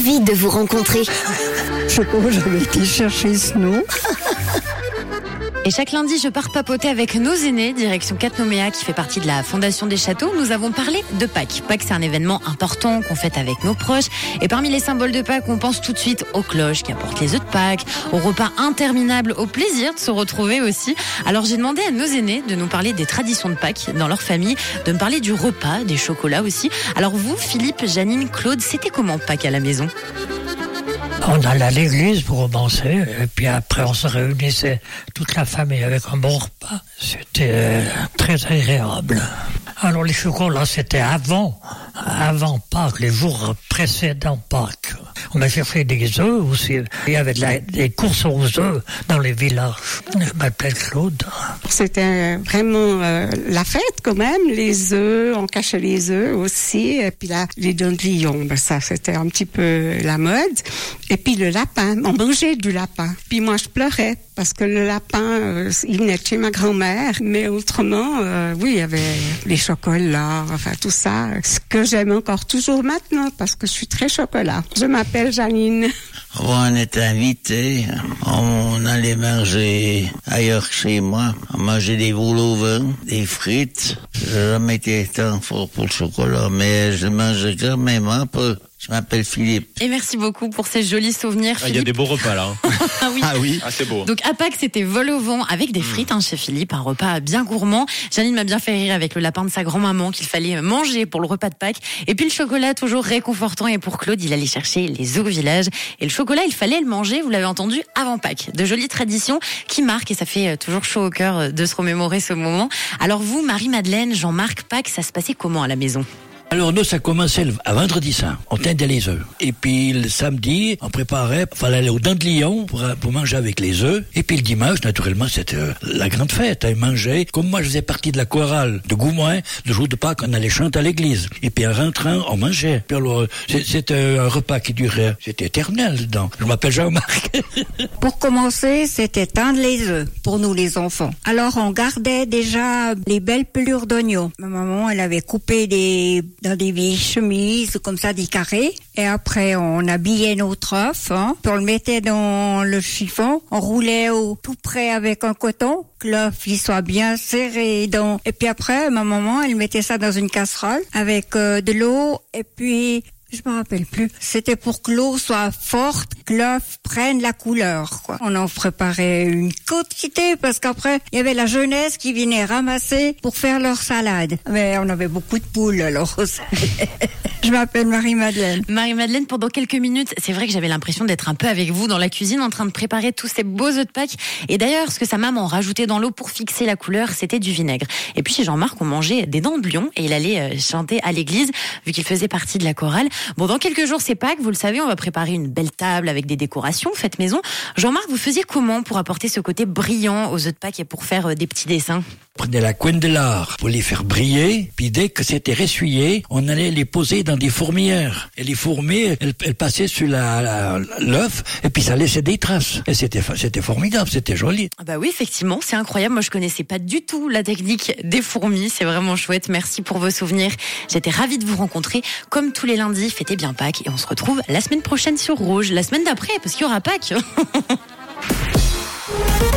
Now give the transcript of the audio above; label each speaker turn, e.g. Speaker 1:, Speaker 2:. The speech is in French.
Speaker 1: ravie de vous rencontrer.
Speaker 2: Je que j'avais été chercher ce nom.
Speaker 3: Et chaque lundi, je pars papoter avec nos aînés, direction Catnoméa, qui fait partie de la Fondation des Châteaux. Nous avons parlé de Pâques. Pâques, c'est un événement important qu'on fête avec nos proches. Et parmi les symboles de Pâques, on pense tout de suite aux cloches qui apportent les œufs de Pâques, aux repas interminables, au plaisir de se retrouver aussi. Alors j'ai demandé à nos aînés de nous parler des traditions de Pâques dans leur famille, de me parler du repas, des chocolats aussi. Alors vous, Philippe, Janine, Claude, c'était comment Pâques à la maison?
Speaker 2: On allait à l'église pour commencer, et puis après on se réunissait toute la famille avec un bon repas. C'était euh, très agréable. Alors les chocolats, c'était avant, avant Pâques, les jours précédents Pâques. On a cherché des œufs aussi. Il y avait des courses aux œufs dans les villages. Je m'appelle Claude.
Speaker 4: C'était vraiment euh, la fête quand même, les œufs, on cachait les œufs aussi, et puis là, les lion, ben ça c'était un petit peu la mode. Et puis le lapin, on mangeait du lapin. Puis moi je pleurais parce que le lapin, euh, il venait chez ma grand-mère, mais autrement, euh, oui, il y avait les chocolats, enfin tout ça, ce que j'aime encore toujours maintenant parce que je suis très chocolat. Je m'appelle Janine.
Speaker 5: On était invités, on allait manger ailleurs chez moi. On mangeait des boules au vin, des frites. J'ai jamais été tant fort pour le chocolat, mais je mangeais quand même un peu. Je m'appelle Philippe.
Speaker 3: Et merci beaucoup pour ces jolis souvenirs,
Speaker 6: Ah, Il y a des beaux repas là. hein.
Speaker 3: Ah oui.
Speaker 6: Ah oui, ah, c'est beau.
Speaker 3: Donc à Pâques, c'était vol au vent avec des frites hein, chez Philippe, un repas bien gourmand. Janine m'a bien fait rire avec le lapin de sa grand-maman qu'il fallait manger pour le repas de Pâques. Et puis le chocolat, toujours réconfortant. Et pour Claude, il allait chercher les œufs au village. Et le chocolat, il fallait le manger, vous l'avez entendu, avant Pâques. De jolies traditions qui marquent et ça fait euh, toujours chaud au cœur euh, de se remémorer ce moment. Alors vous, Marie-Madeleine, Jean-Marc, Pâques, ça se passait comment à la maison?
Speaker 7: Alors nous, ça commençait à vendredi saint. On teindait les œufs. Et puis le samedi, on préparait, fallait aller aux dents de lion pour, euh, pour manger avec les œufs. Et puis le dimanche, naturellement, c'était euh, la grande fête. On mangeait. Comme moi, je faisais partie de la chorale de Goumoin, le jour de Pâques, on allait chanter à l'église. Et puis en rentrant, on mangeait. Puis alors, euh, c'était un repas qui durait, c'était éternel dedans. Je m'appelle Jean-Marc.
Speaker 8: Pour commencer, c'était teindre les œufs pour nous les enfants. Alors on gardait déjà les belles pelures d'oignons. Ma maman, elle avait coupé des dans des vieilles chemises comme ça des carrés. Et après, on habillait notre œuf, hein, puis on le mettait dans le chiffon. On roulait au tout près avec un coton, que l'œuf il soit bien serré. Dans... Et puis après, ma maman, elle mettait ça dans une casserole avec euh, de l'eau et puis je me rappelle plus. C'était pour que l'eau soit forte, que l'œuf prenne la couleur. Quoi. On en préparait une quantité parce qu'après il y avait la jeunesse qui venait ramasser pour faire leur salade. Mais on avait beaucoup de poules alors. je m'appelle Marie-Madeleine.
Speaker 3: Marie-Madeleine, pendant quelques minutes, c'est vrai que j'avais l'impression d'être un peu avec vous dans la cuisine en train de préparer tous ces beaux œufs de Pâques. Et d'ailleurs, ce que sa maman rajoutait dans l'eau pour fixer la couleur, c'était du vinaigre. Et puis chez Jean-Marc, on mangeait des dents de lion et il allait euh, chanter à l'église vu qu'il faisait partie de la chorale. Bon, dans quelques jours, c'est Pâques, vous le savez, on va préparer une belle table avec des décorations faites maison. Jean-Marc, vous faisiez comment pour apporter ce côté brillant aux œufs de Pâques et pour faire euh, des petits dessins?
Speaker 7: Prenait la coine de l'art pour les faire briller, puis dès que c'était ressuyé, on allait les poser dans des fourmilières. Et les fourmis, elles, elles passaient sur l'œuf, et puis ça laissait des traces. Et c'était formidable, c'était joli.
Speaker 3: Ah Bah oui, effectivement, c'est incroyable. Moi, je connaissais pas du tout la technique des fourmis. C'est vraiment chouette. Merci pour vos souvenirs. J'étais ravie de vous rencontrer. Comme tous les lundis, fêtez bien Pâques et on se retrouve la semaine prochaine sur Rouge. La semaine d'après, parce qu'il y aura Pâques.